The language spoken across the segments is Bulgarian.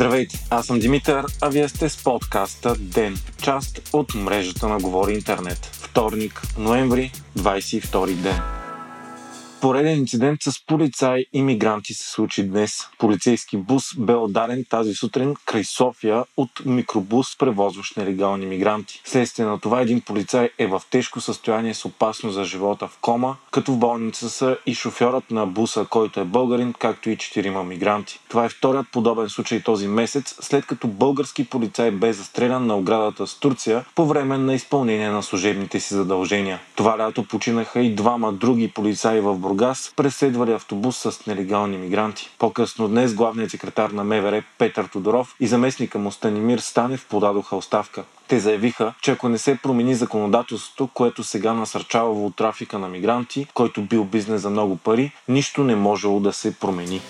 Здравейте, аз съм Димитър, а вие сте с подкаста ДЕН, част от мрежата на Говори Интернет. Вторник, ноември, 22 ден. Пореден инцидент с полицаи и мигранти се случи днес. Полицейски бус бе ударен тази сутрин край София от микробус, превозващ нелегални мигранти. Следствие на това един полицай е в тежко състояние с опасно за живота в кома, като в болница са и шофьорът на буса, който е българин, както и четирима мигранти. Това е вторият подобен случай този месец, след като български полицай бе застрелян на оградата с Турция по време на изпълнение на служебните си задължения. Това лято починаха и двама други полицаи в Бургас преследвали автобус с нелегални мигранти. По-късно днес главният секретар на МВР Петър Тодоров и заместника му Станимир Станев подадоха оставка. Те заявиха, че ако не се промени законодателството, което сега насърчава трафика на мигранти, който бил бизнес за много пари, нищо не можело да се промени.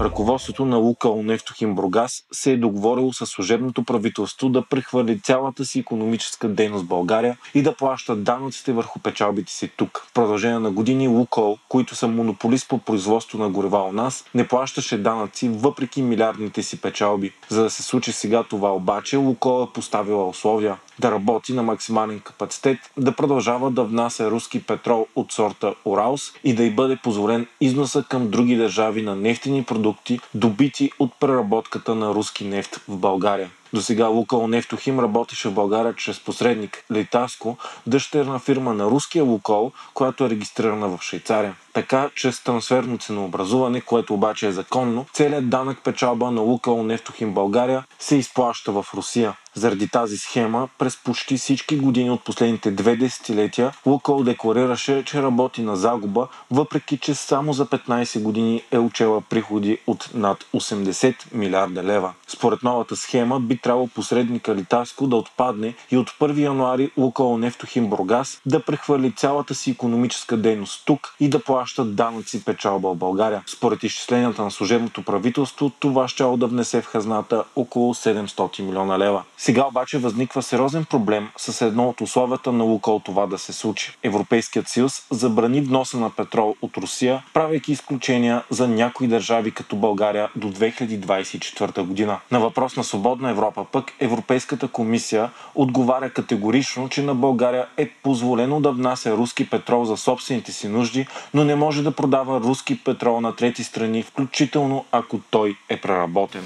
Ръководството на Лукал Нефтохим Бургас се е договорило с служебното правителство да прехвърли цялата си економическа дейност в България и да плаща данъците върху печалбите си тук. В продължение на години Лукал, които са монополист по производство на горива у нас, не плащаше данъци въпреки милиардните си печалби. За да се случи сега това обаче, Лукал е поставила условия да работи на максимален капацитет, да продължава да внася руски петрол от сорта Уралс и да й бъде позволен износа към други държави на нефтени продукти, добити от преработката на руски нефт в България. До сега Лукол Нефтохим работеше в България чрез посредник Литаско, дъщерна фирма на руския Лукол, която е регистрирана в Швейцария. Така, чрез трансферно ценообразуване, което обаче е законно, целият данък печалба на Лукол Нефтохим България се изплаща в Русия. Заради тази схема, през почти всички години от последните две десетилетия, Лукол декларираше, че работи на загуба, въпреки че само за 15 години е учела приходи от над 80 милиарда лева. Според новата схема би трябвало посредника Литаско да отпадне и от 1 януари Лукол Нефтохим Бургас да прехвърли цялата си економическа дейност тук и да плаща данъци печалба в България. Според изчисленията на служебното правителство, това ще да внесе в хазната около 700 милиона лева. Сега обаче възниква сериозен проблем с едно от условията на Лукол това да се случи. Европейският съюз забрани вноса на петрол от Русия, правейки изключения за някои държави като България до 2024 година. На въпрос на Свободна Европа пък Европейската комисия отговаря категорично, че на България е позволено да внася руски петрол за собствените си нужди, но не може да продава руски петрол на трети страни, включително ако той е преработен.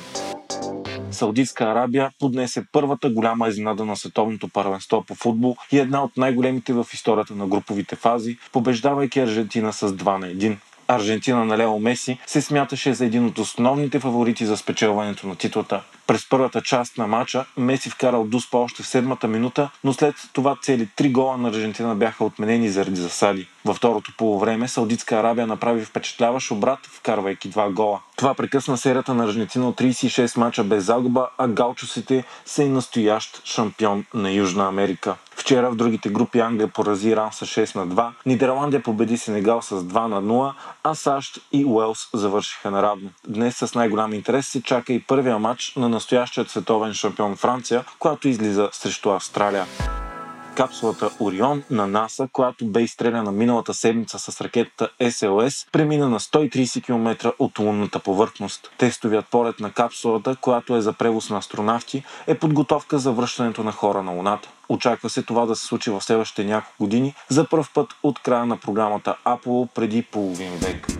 Саудитска Арабия поднесе първата голяма изненада на световното първенство по футбол и една от най-големите в историята на груповите фази, побеждавайки Аржентина с 2 на 1. Аржентина на Лео Меси се смяташе за един от основните фаворити за спечелването на титлата. През първата част на матча Меси вкарал Дуспа още в седмата минута, но след това цели три гола на Аржентина бяха отменени заради засади. Във второто полувреме Саудитска Арабия направи впечатляващ обрат, вкарвайки два гола. Това прекъсна серията на Аржентина от 36 мача без загуба, а галчусите са и настоящ шампион на Южна Америка. Вчера в другите групи Англия порази Иран с 6 на 2, Нидерландия победи Сенегал с 2 на 0, а САЩ и Уелс завършиха наравно. Днес с най-голям интерес се чака и първия матч на настоящият световен шампион Франция, която излиза срещу Австралия капсулата Орион на НАСА, която бе изстреляна миналата седмица с ракетата SLS, премина на 130 км от лунната повърхност. Тестовият полет на капсулата, която е за превоз на астронавти, е подготовка за връщането на хора на Луната. Очаква се това да се случи в следващите няколко години, за първ път от края на програмата Apollo преди половин век.